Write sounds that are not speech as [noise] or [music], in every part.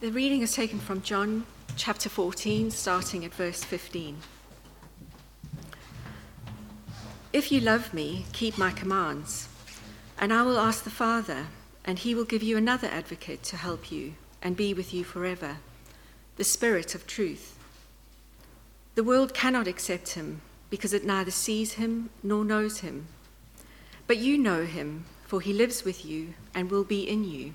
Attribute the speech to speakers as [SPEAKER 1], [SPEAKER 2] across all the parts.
[SPEAKER 1] The reading is taken from John chapter 14, starting at verse 15. If you love me, keep my commands, and I will ask the Father, and he will give you another advocate to help you and be with you forever, the Spirit of truth. The world cannot accept him because it neither sees him nor knows him. But you know him, for he lives with you and will be in you.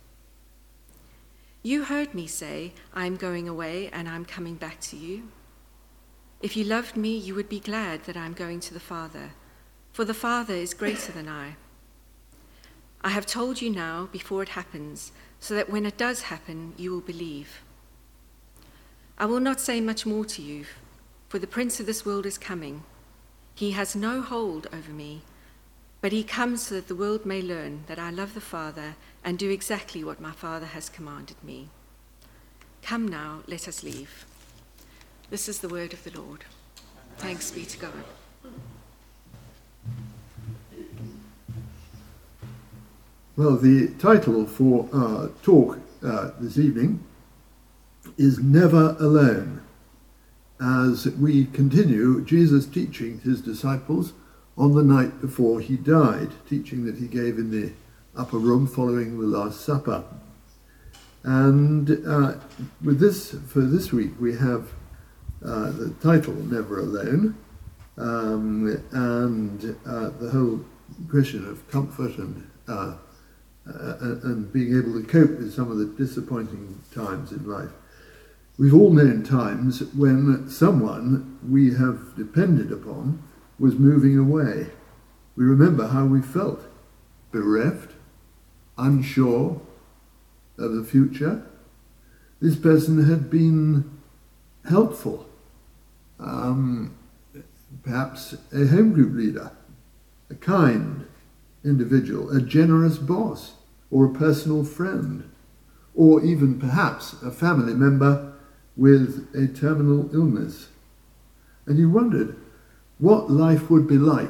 [SPEAKER 1] You heard me say, I am going away and I am coming back to you. If you loved me, you would be glad that I am going to the Father, for the Father is greater than I. I have told you now before it happens, so that when it does happen, you will believe. I will not say much more to you, for the Prince of this world is coming. He has no hold over me, but he comes so that the world may learn that I love the Father and do exactly what my Father has commanded me. Come now, let us leave. This is the word of the Lord. Thanks be to God.
[SPEAKER 2] Well, the title for our talk uh, this evening is Never Alone, as we continue Jesus' teaching his disciples on the night before he died, teaching that he gave in the upper room following the Last Supper. And uh, with this, for this week, we have uh, the title Never Alone, um, and uh, the whole question of comfort and, uh, uh, and being able to cope with some of the disappointing times in life. We've all known times when someone we have depended upon was moving away. We remember how we felt bereft, unsure of the future. This person had been helpful, um, perhaps a home group leader, a kind individual, a generous boss, or a personal friend, or even perhaps a family member with a terminal illness. And you wondered what life would be like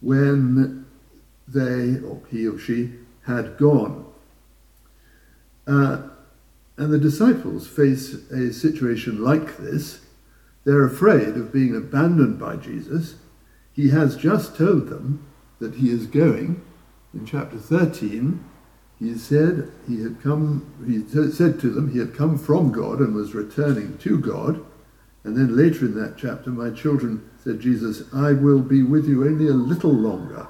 [SPEAKER 2] when they, or he or she, had gone. Uh, and the disciples face a situation like this. They're afraid of being abandoned by Jesus. He has just told them that he is going. In chapter 13, he said he had come, he said to them he had come from God and was returning to God. And then later in that chapter, my children, said Jesus, I will be with you only a little longer.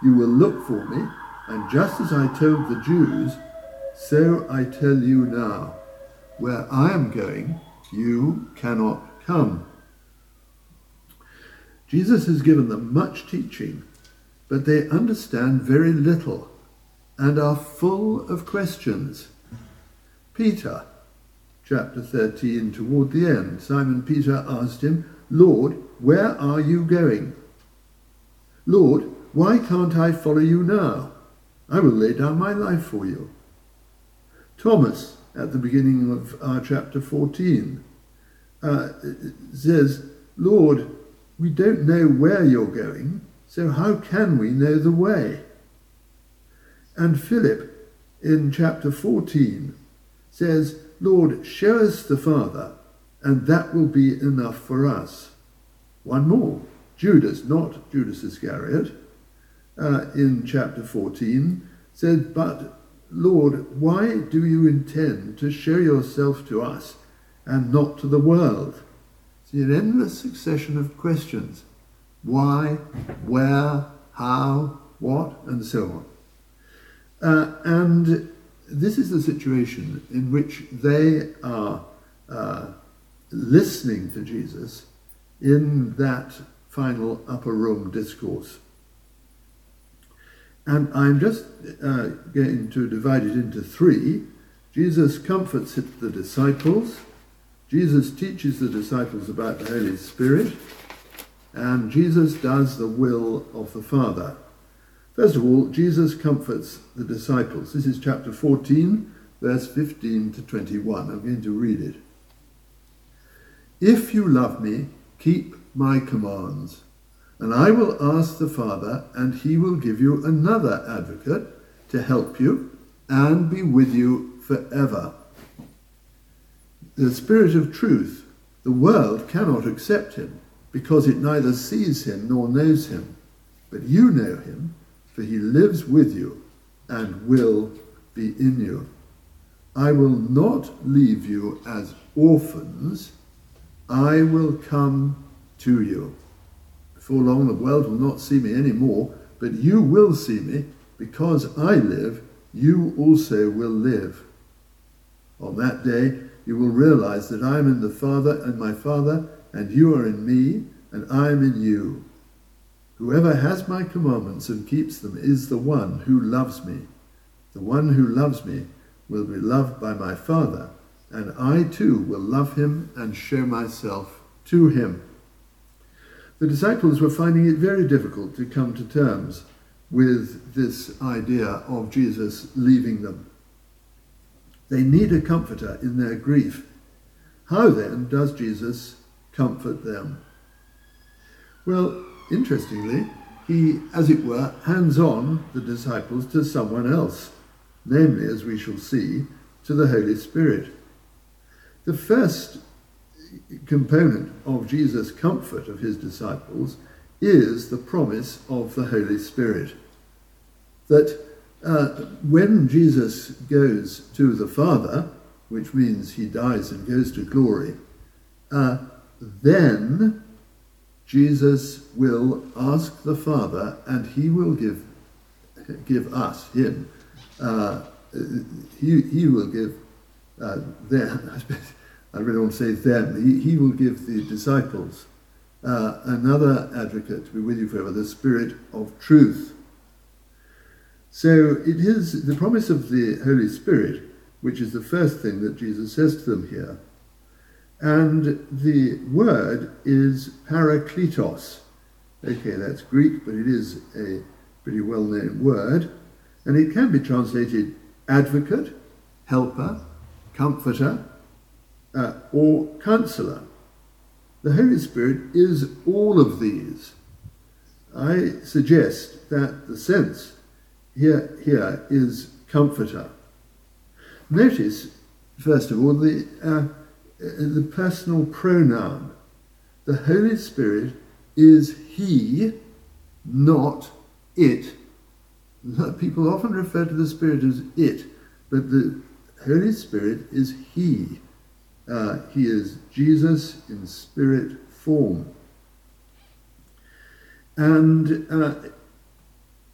[SPEAKER 2] You will look for me, and just as I told the Jews, so I tell you now, where I am going, you cannot come. Jesus has given them much teaching, but they understand very little and are full of questions. Peter, chapter 13, toward the end, Simon Peter asked him, Lord, where are you going? Lord, why can't I follow you now? I will lay down my life for you. Thomas, at the beginning of our chapter 14, uh, says, Lord, we don't know where you're going, so how can we know the way? And Philip, in chapter 14, says, Lord, show us the Father, and that will be enough for us. One more, Judas, not Judas Iscariot, uh, in chapter 14, said, But Lord, why do you intend to show yourself to us and not to the world? See, an endless succession of questions. Why, where, how, what, and so on. Uh, and this is the situation in which they are uh, listening to Jesus in that final upper room discourse. And I'm just uh, going to divide it into three. Jesus comforts the disciples, Jesus teaches the disciples about the Holy Spirit, and Jesus does the will of the Father. First of all, Jesus comforts the disciples. This is chapter 14, verse 15 to 21. I'm going to read it. If you love me, keep my commands. And I will ask the Father, and he will give you another advocate to help you and be with you forever. The Spirit of truth, the world cannot accept him because it neither sees him nor knows him. But you know him, for he lives with you and will be in you. I will not leave you as orphans, I will come to you. Before long, the world will not see me any more, but you will see me. Because I live, you also will live. On that day, you will realize that I am in the Father and my Father, and you are in me, and I am in you. Whoever has my commandments and keeps them is the one who loves me. The one who loves me will be loved by my Father, and I too will love him and show myself to him. The disciples were finding it very difficult to come to terms with this idea of Jesus leaving them. They need a comforter in their grief. How then does Jesus comfort them? Well, interestingly, he, as it were, hands on the disciples to someone else, namely, as we shall see, to the Holy Spirit. The first component of Jesus' comfort of his disciples is the promise of the Holy Spirit. That uh, when Jesus goes to the Father, which means he dies and goes to glory, uh, then Jesus will ask the Father and he will give, give us, him, uh, he, he will give uh, them, [laughs] I really want to say them, he, he will give the disciples uh, another advocate to be with you forever, the Spirit of truth. So it is the promise of the Holy Spirit, which is the first thing that Jesus says to them here. And the word is parakletos. Okay, that's Greek, but it is a pretty well known word. And it can be translated advocate, helper, comforter, uh, or counselor. The Holy Spirit is all of these. I suggest that the sense here, here is comforter. Notice, first of all, the, uh, the personal pronoun. The Holy Spirit is He, not it. People often refer to the Spirit as it, but the Holy Spirit is He. Uh, he is Jesus in spirit form. And uh,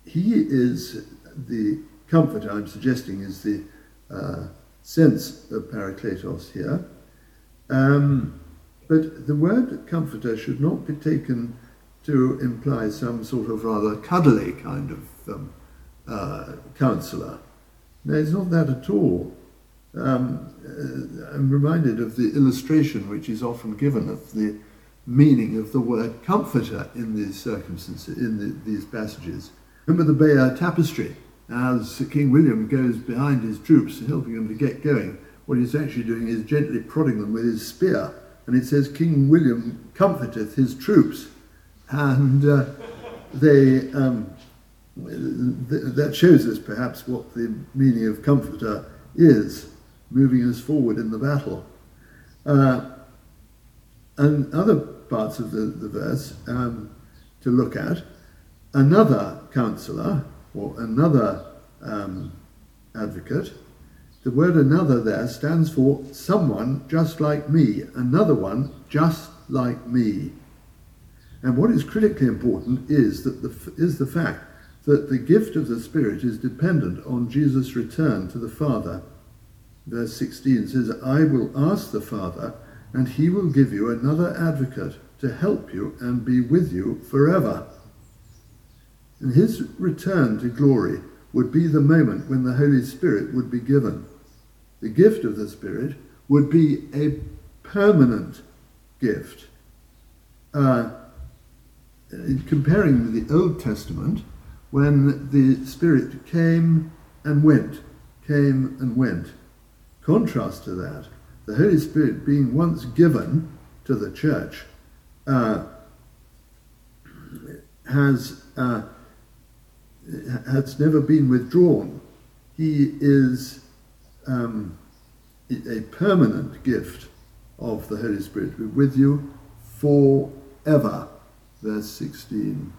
[SPEAKER 2] he is the comforter, I'm suggesting, is the uh, sense of Parakletos here. Um, but the word comforter should not be taken to imply some sort of rather cuddly kind of um, uh, counselor. No, it's not that at all um, uh, I'm reminded of the illustration which is often given of the meaning of the word comforter in these circumstances, in the, these passages. Remember the Bayeux Tapestry, as King William goes behind his troops, helping them to get going. What he's actually doing is gently prodding them with his spear and it says, King William comforteth his troops. And uh, they, um, th- that shows us perhaps what the meaning of comforter is, moving us forward in the battle. Uh, and other parts of the, the verse um, to look at, another counselor or another um, advocate the word another there stands for someone just like me, another one just like me. And what is critically important is that the, is the fact that the gift of the Spirit is dependent on Jesus' return to the Father. Verse 16 says, I will ask the Father, and he will give you another advocate to help you and be with you forever. And his return to glory would be the moment when the Holy Spirit would be given. The gift of the Spirit would be a permanent gift. Uh, comparing with the Old Testament, when the Spirit came and went, came and went. Contrast to that, the Holy Spirit being once given to the church uh, has uh, has never been withdrawn. He is um, a permanent gift of the Holy Spirit be with you forever. Verse 16.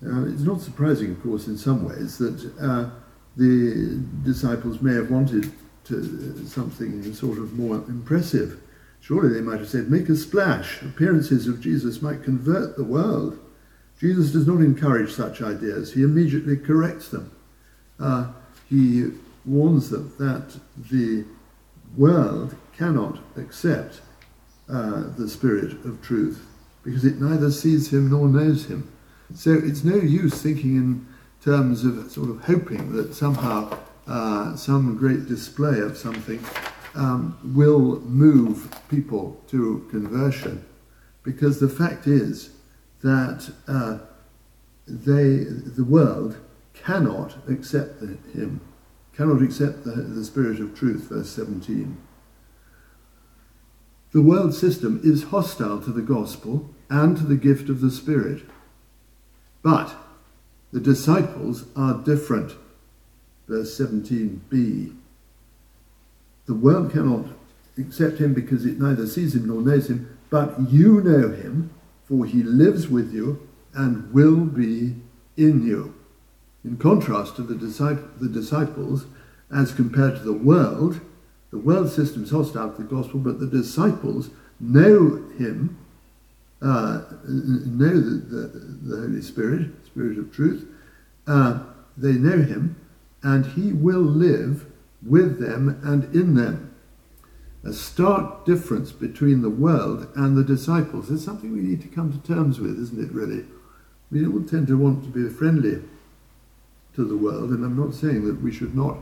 [SPEAKER 2] Now, it's not surprising, of course, in some ways that uh, the disciples may have wanted to, uh, something sort of more impressive. Surely they might have said, make a splash. Appearances of Jesus might convert the world. Jesus does not encourage such ideas. He immediately corrects them. Uh, he warns them that the world cannot accept uh, the Spirit of truth because it neither sees him nor knows him. So it's no use thinking in terms of sort of hoping that somehow uh, some great display of something um, will move people to conversion, because the fact is that uh, they, the world, cannot accept him, cannot accept the, the spirit of truth. Verse 17. The world system is hostile to the gospel and to the gift of the Spirit. But the disciples are different. Verse 17b. The world cannot accept him because it neither sees him nor knows him, but you know him, for he lives with you and will be in you. In contrast to the, the disciples, as compared to the world, the world system is hostile to the gospel, but the disciples know him, uh, know the, the, the, Holy Spirit, Spirit of truth. Uh, they know him, and he will live with them and in them. A stark difference between the world and the disciples. It's something we need to come to terms with, isn't it, really? We all tend to want to be friendly to the world, and I'm not saying that we should not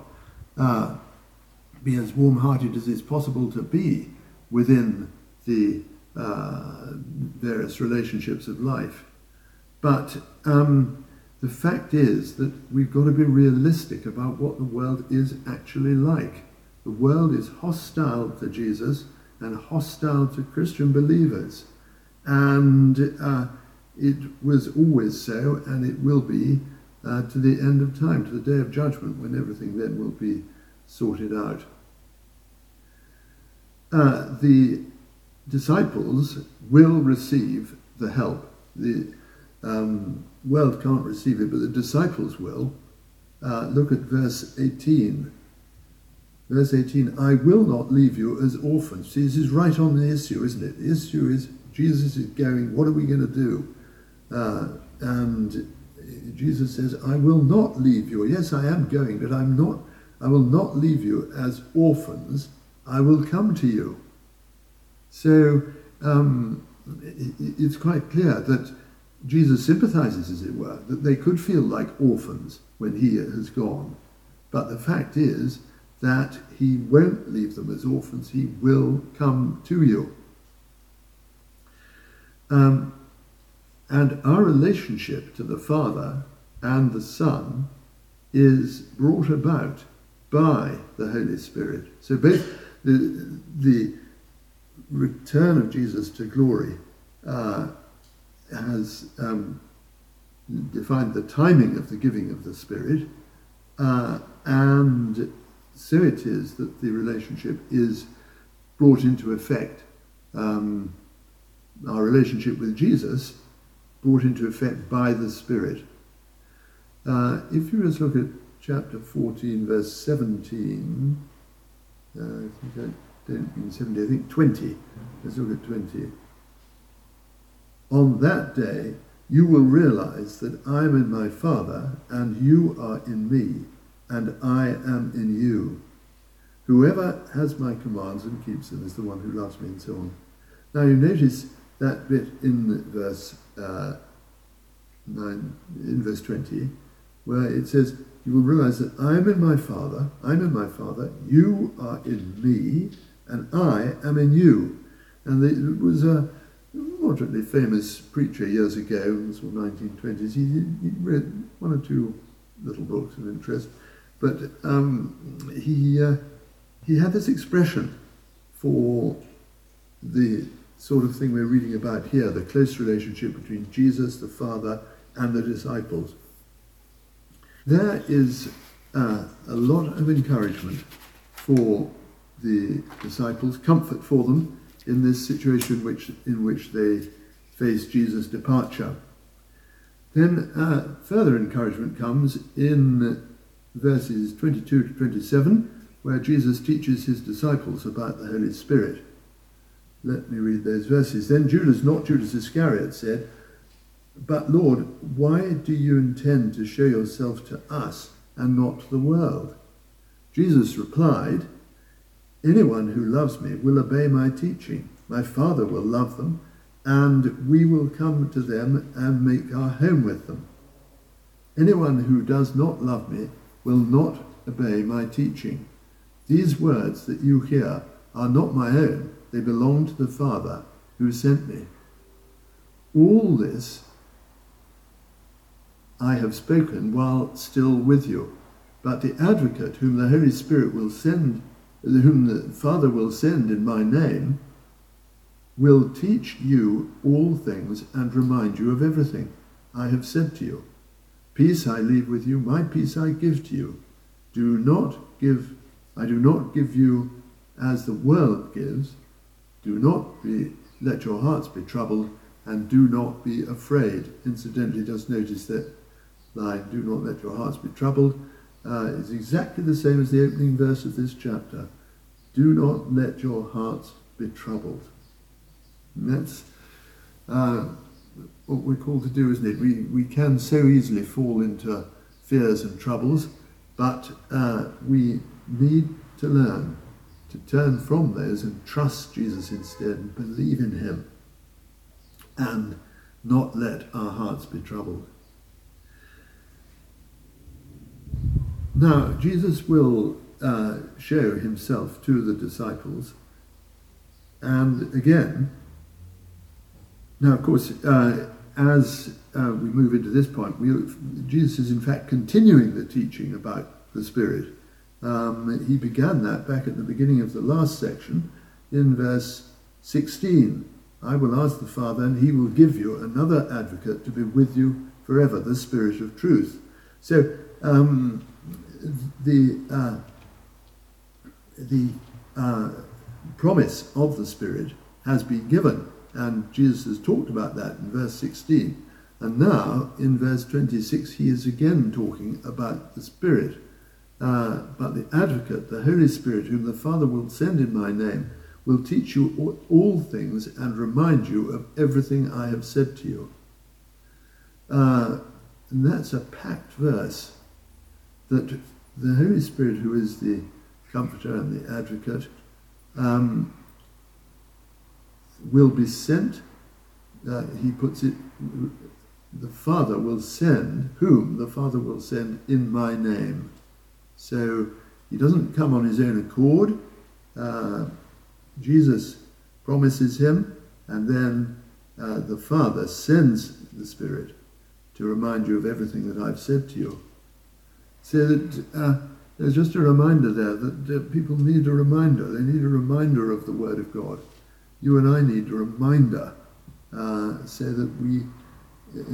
[SPEAKER 2] uh, be as warm hearted as it's possible to be within the uh, various relationships of life. But um, the fact is that we've got to be realistic about what the world is actually like. The world is hostile to Jesus and hostile to Christian believers. And uh, it was always so, and it will be uh, to the end of time, to the day of judgment, when everything then will be sorted out. Uh, the disciples will receive the help. The um, world can't receive it, but the disciples will. Uh, look at verse 18. Verse 18, I will not leave you as orphans. See, this is right on the issue, isn't it? The issue is Jesus is going, what are we going to do? Uh, and Jesus says, I will not leave you. Yes, I am going, but I'm not, I will not leave you as orphans. I will come to you. So um, it's quite clear that Jesus sympathizes, as it were, that they could feel like orphans when he has gone. But the fact is that he won't leave them as orphans. He will come to you. Um, and our relationship to the Father and the Son is brought about by the Holy Spirit. So both the, the return of Jesus to glory uh, has um, defined the timing of the giving of the Spirit, uh, and so it is that the relationship is brought into effect. Um, our relationship with Jesus brought into effect by the Spirit. Uh, if you just look at chapter 14, verse 17, uh, I think I don't mean 70, I think 20. Let's look at 20. On that day, you will realize that I am in my Father, and you are in me, and I am in you. Whoever has my commands and keeps them is the one who loves me, and so on. Now you notice that bit in verse uh, 9, in verse 20, where it says, You will realize that I am in my Father, I'm in my Father, you are in me, and I am in you. And it was a moderately famous preacher years ago, in the 1920s. He, he read one or two little books of interest, but um, he, uh, he had this expression for the sort of thing we're reading about here the close relationship between Jesus, the Father, and the disciples. There is uh, a lot of encouragement for the disciples, comfort for them in this situation which, in which they face Jesus' departure. Then uh, further encouragement comes in verses 22 to 27, where Jesus teaches his disciples about the Holy Spirit. Let me read those verses. Then Judas, not Judas Iscariot, said, But Lord, why do you intend to show yourself to us and not to the world? Jesus replied, Anyone who loves me will obey my teaching. My Father will love them, and we will come to them and make our home with them. Anyone who does not love me will not obey my teaching. These words that you hear are not my own they belong to the Father who sent me. All this I have spoken while still with you. But the advocate whom the Holy Spirit will send, whom the Father will send in my name, will teach you all things and remind you of everything I have said to you. Peace I leave with you, my peace I give to you. Do not give, I do not give you as the world gives. Do not be, let your hearts be troubled, and do not be afraid. Incidentally, just notice that line, do not let your hearts be troubled, uh, is exactly the same as the opening verse of this chapter. Do not let your hearts be troubled. And that's uh, what we're called to do, isn't it? We, we can so easily fall into fears and troubles, but uh, we need to learn to turn from those and trust Jesus instead and believe in him and not let our hearts be troubled. Now, Jesus will uh, show himself to the disciples. And again, now, of course, uh, as uh, we move into this point, we, Jesus is in fact continuing the teaching about the Spirit um, he began that back at the beginning of the last section in verse 16. I will ask the Father, and he will give you another advocate to be with you forever, the Spirit of truth. So um, the, uh, the uh, promise of the Spirit has been given, and Jesus has talked about that in verse 16. And now, in verse 26, he is again talking about the Spirit. Uh, but the advocate, the Holy Spirit, whom the Father will send in my name, will teach you all, all things and remind you of everything I have said to you. Uh, and that's a packed verse that the Holy Spirit, who is the comforter and the advocate, um, will be sent. Uh, he puts it, the Father will send, whom the Father will send in my name. So he doesn't come on his own accord. Uh, Jesus promises him, and then uh, the Father sends the Spirit to remind you of everything that I've said to you. So that uh, There's just a reminder there that people need a reminder. They need a reminder of the Word of God. You and I need a reminder uh, so that we uh,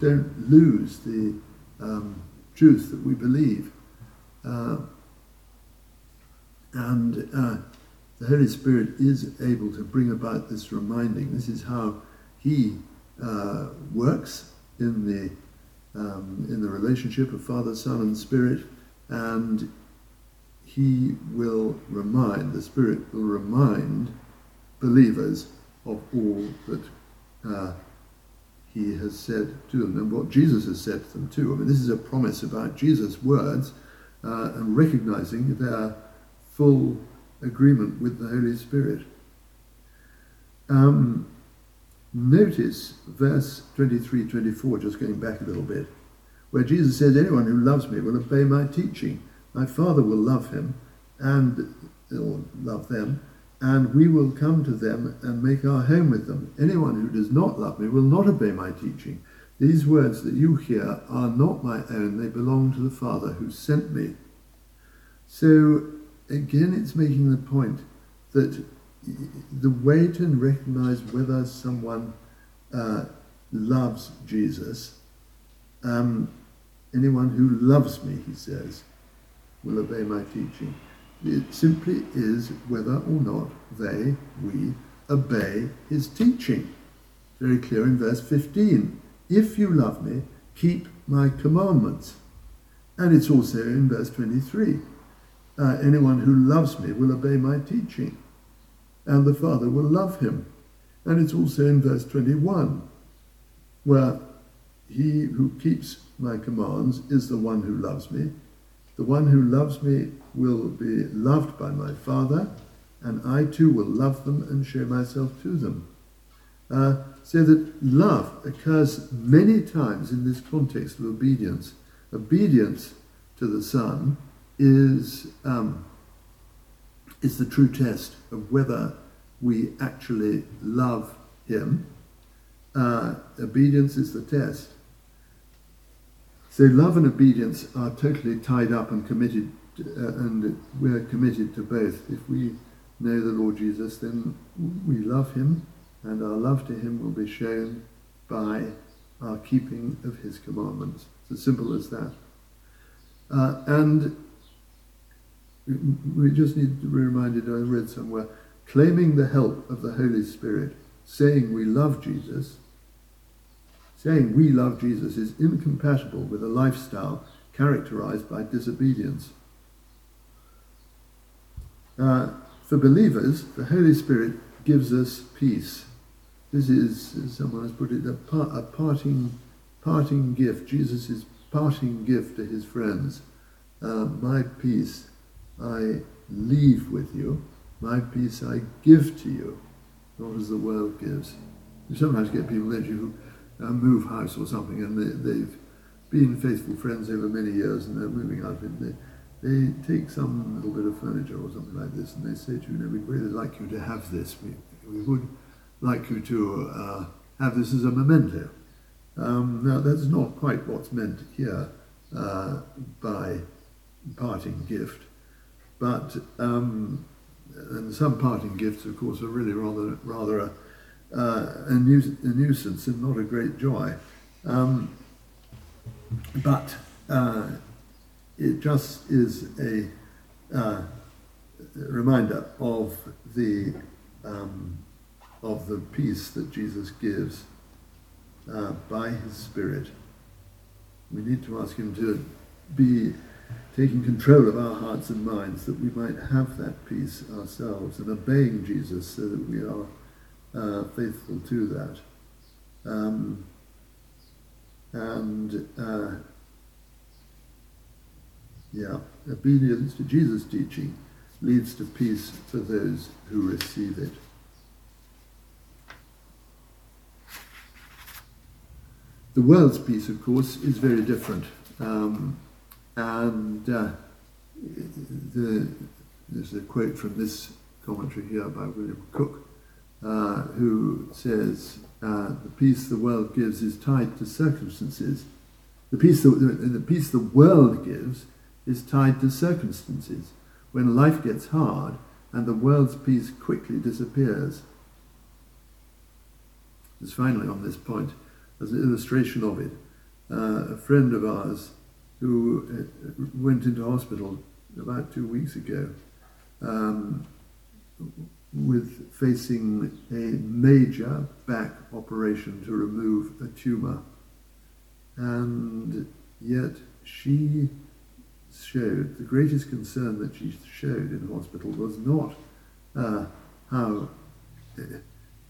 [SPEAKER 2] don't lose the um, truth that we believe. Uh, and uh, the Holy Spirit is able to bring about this reminding. This is how He uh, works in the um, in the relationship of Father, Son, and Spirit, and He will remind. The Spirit will remind believers of all that uh, He has said to them and what Jesus has said to them too. I mean, this is a promise about Jesus' words uh, and recognizing their full agreement with the Holy Spirit. Um, notice verse 23 24, just going back a little bit, where Jesus says, Anyone who loves me will obey my teaching. My Father will love him and will love them, and we will come to them and make our home with them. Anyone who does not love me will not obey my teaching. These words that you hear are not my own, they belong to the Father who sent me. So again, it's making the point that the way to recognize whether someone uh, loves Jesus, um, anyone who loves me, he says, will obey my teaching. It simply is whether or not they, we, obey his teaching. Very clear in verse 15. If you love me, keep my commandments. And it's also in verse 23 uh, anyone who loves me will obey my teaching, and the Father will love him. And it's also in verse 21, where he who keeps my commands is the one who loves me. The one who loves me will be loved by my Father, and I too will love them and show myself to them. Uh, so that love occurs many times in this context of obedience. Obedience to the Son is, um, is the true test of whether we actually love Him. Uh, obedience is the test. So love and obedience are totally tied up and committed, and we're committed to both. If we know the Lord Jesus, then we love Him, and our love to Him will be shown by our keeping of His commandments. It's as simple as that. Uh, and we just need to be reminded, I read somewhere, claiming the help of the Holy Spirit, saying we love Jesus, saying we love Jesus is incompatible with a lifestyle characterized by disobedience. Uh, for believers, the Holy Spirit gives us peace. This is, as someone has put it, a, par- a parting, parting gift. Jesus' parting gift to his friends. Uh, my peace I leave with you, my peace I give to you, not as the world gives. You sometimes get people that you uh, move house or something and they, they've been faithful friends over many years and they're moving out they take some little bit of furniture or something like this and they say to you, know, we'd really like you to have this. We, we would like you to uh, have this as a memento. Um, now, that's not quite what's meant here uh, by parting gift. But um, and some parting gifts, of course, are really rather rather a, uh, a, nu- a nuisance and not a great joy. Um, but uh, it just is a uh, reminder of the um, of the peace that Jesus gives uh, by His Spirit. We need to ask Him to be taking control of our hearts and minds that we might have that peace ourselves and obeying Jesus so that we are uh, faithful to that. Um, and uh, yeah, obedience to Jesus' teaching leads to peace for those who receive it. The world's peace, of course, is very different. Um, and uh, the, there's a quote from this commentary here by William Cook, uh, who says, uh, The peace the world gives is tied to circumstances. The peace the, the peace the world gives is tied to circumstances, when life gets hard and the world's peace quickly disappears. Just finally on this point, as an illustration of it, uh, a friend of ours who uh, went into hospital about two weeks ago um, with facing a major back operation to remove a tumor. And yet she showed, the greatest concern that she showed in hospital was not uh, how uh,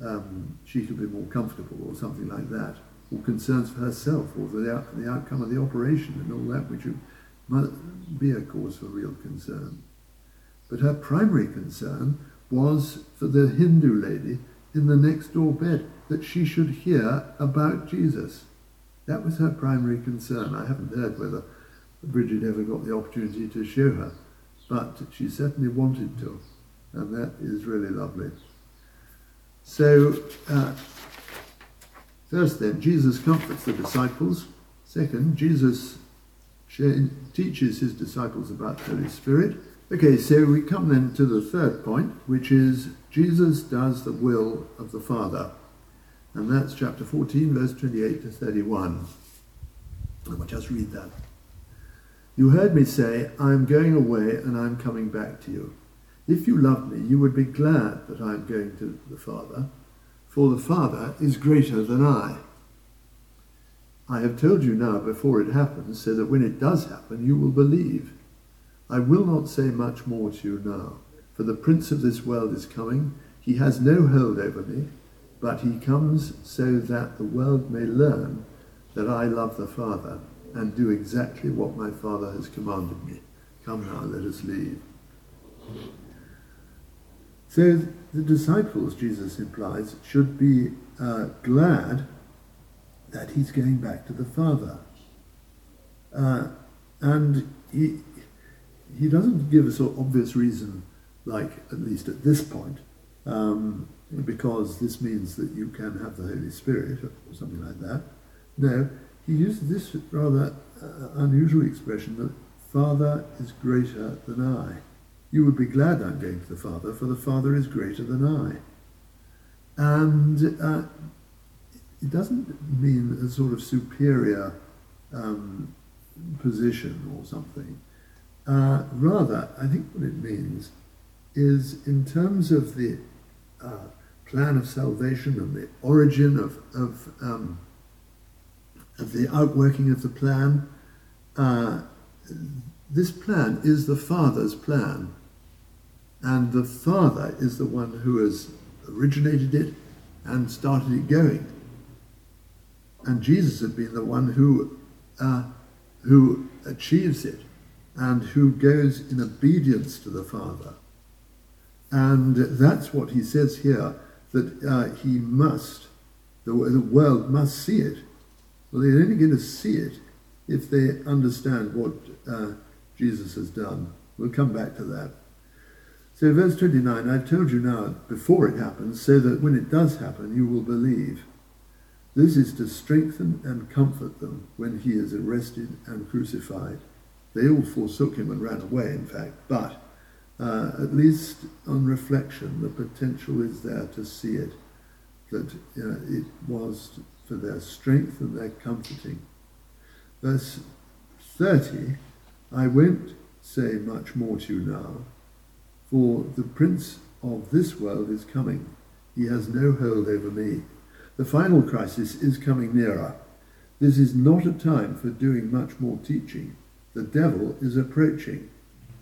[SPEAKER 2] um, she could be more comfortable or something like that, or concerns for herself or the, out, the outcome of the operation and all that, which would be a cause for real concern. But her primary concern was for the Hindu lady in the next door bed, that she should hear about Jesus. That was her primary concern. I haven't heard whether Bridget ever got the opportunity to show her, but she certainly wanted to, and that is really lovely. So, uh, first then, Jesus comforts the disciples. Second, Jesus teaches his disciples about the Holy Spirit. Okay, so we come then to the third point, which is Jesus does the will of the Father. And that's chapter 14, verse 28 to 31. I will just read that. You heard me say, I am going away and I am coming back to you. If you loved me, you would be glad that I am going to the Father, for the Father is greater than I. I have told you now before it happens, so that when it does happen, you will believe. I will not say much more to you now, for the prince of this world is coming. He has no hold over me, but he comes so that the world may learn that I love the Father and do exactly what my Father has commanded me. Come now, let us leave. So the disciples, Jesus implies, should be uh, glad that he's going back to the Father. Uh, and he, he doesn't give us an obvious reason, like at least at this point, um, because this means that you can have the Holy Spirit or something like that. No, he uses this rather uh, unusual expression that Father is greater than I. You would be glad I'm going to the Father, for the Father is greater than I. And uh, it doesn't mean a sort of superior um, position or something. Uh, rather, I think what it means is in terms of the uh, plan of salvation and the origin of, of um, of the outworking of the plan. Uh, this plan is the Father's plan. And the Father is the one who has originated it and started it going. And Jesus had been the one who, uh, who achieves it and who goes in obedience to the Father. And that's what he says here that uh, he must, the world must see it well, they're only going to see it if they understand what uh, Jesus has done. We'll come back to that. So, verse 29 I've told you now before it happens, so that when it does happen, you will believe. This is to strengthen and comfort them when he is arrested and crucified. They all forsook him and ran away, in fact, but uh, at least on reflection, the potential is there to see it, that uh, it was for their strength and their comforting. Verse 30 I won't say much more to you now, for the prince of this world is coming. He has no hold over me. The final crisis is coming nearer. This is not a time for doing much more teaching. The devil is approaching.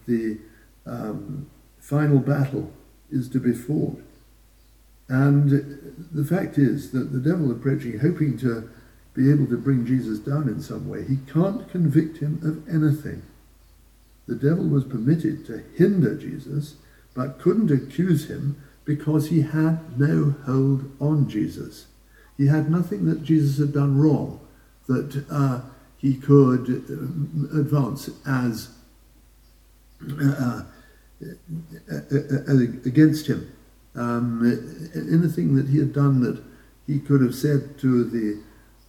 [SPEAKER 2] The um, final battle is to be fought. And the fact is that the devil approaching, hoping to be able to bring Jesus down in some way, he can't convict him of anything. The devil was permitted to hinder Jesus, but couldn't accuse him because he had no hold on Jesus. He had nothing that Jesus had done wrong that uh, he could uh, advance as uh, uh, uh against him um, anything that he had done that he could have said to the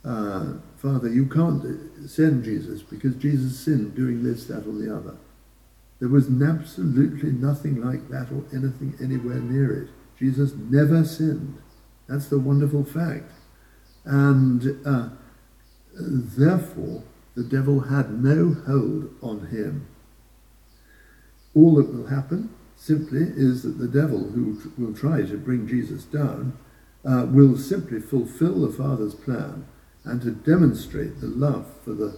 [SPEAKER 2] uh, Father, you can't send Jesus because Jesus sinned doing this, that, or the other. There was absolutely nothing like that or anything anywhere near it. Jesus never sinned. That's the wonderful fact. And uh, therefore, the devil had no hold on him. All that will happen simply is that the devil, who will try to bring Jesus down, uh, will simply fulfill the Father's plan and to demonstrate the love for the,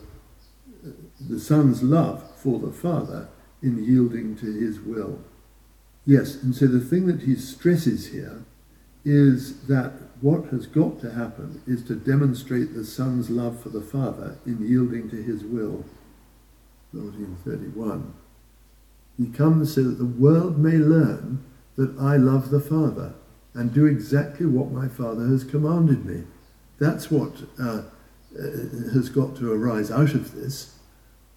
[SPEAKER 2] uh, the Son's love for the Father in yielding to his will. Yes, and so the thing that he stresses here is that what has got to happen is to demonstrate the Son's love for the Father in yielding to his will. 1931. He comes so that the world may learn that I love the Father and do exactly what my Father has commanded me. That's what uh, uh, has got to arise out of this,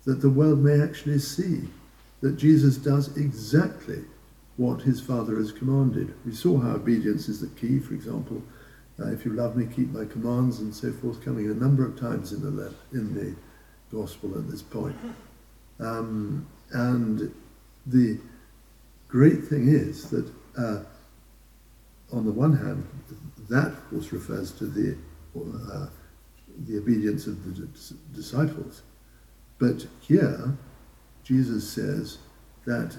[SPEAKER 2] that the world may actually see that Jesus does exactly what his Father has commanded. We saw how obedience is the key, for example, uh, if you love me, keep my commands, and so forth, coming a number of times in the, in the Gospel at this point. Um, and the great thing is that, uh, on the one hand, that of course refers to the, uh, the obedience of the disciples. But here, Jesus says that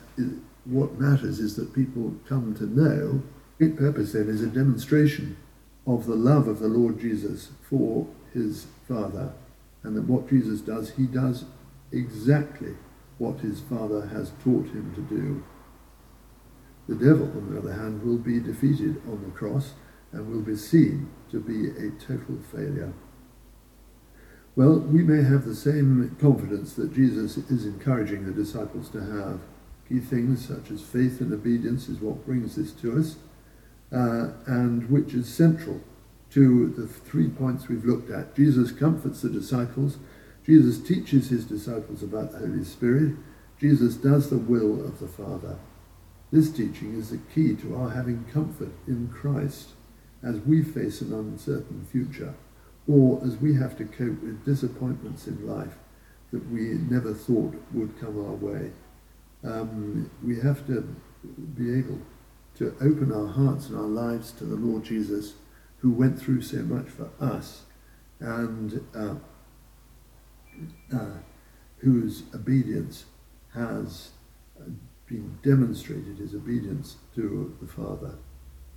[SPEAKER 2] what matters is that people come to know. Great purpose then is a demonstration of the love of the Lord Jesus for his Father, and that what Jesus does, he does exactly what his Father has taught him to do. The devil, on the other hand, will be defeated on the cross and will be seen to be a total failure. Well, we may have the same confidence that Jesus is encouraging the disciples to have. Key things such as faith and obedience is what brings this to us, uh, and which is central to the three points we've looked at. Jesus comforts the disciples, Jesus teaches his disciples about the Holy Spirit, Jesus does the will of the Father. This teaching is the key to our having comfort in Christ as we face an uncertain future or as we have to cope with disappointments in life that we never thought would come our way. Um, we have to be able to open our hearts and our lives to the Lord Jesus, who went through so much for us, and uh, uh, whose obedience has uh, been demonstrated, his obedience to the Father.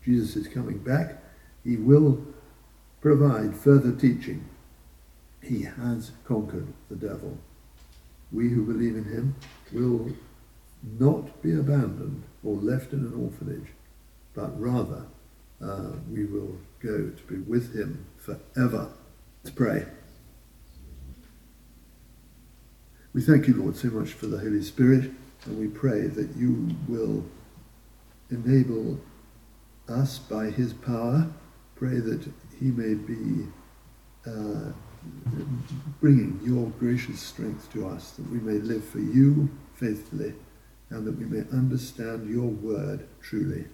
[SPEAKER 2] Jesus is coming back. He will provide further teaching. He has conquered the devil. We who believe in him will not be abandoned or left in an orphanage, but rather uh, we will go to be with him forever. Let's pray. We thank you, Lord, so much for the Holy Spirit, and we pray that you will enable us by his power. Pray that he may be uh, bringing your gracious strength to us, that we may live for you faithfully, and that we may understand your word truly.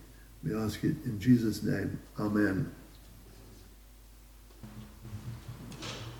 [SPEAKER 2] We ask it in Jesus' name. Amen.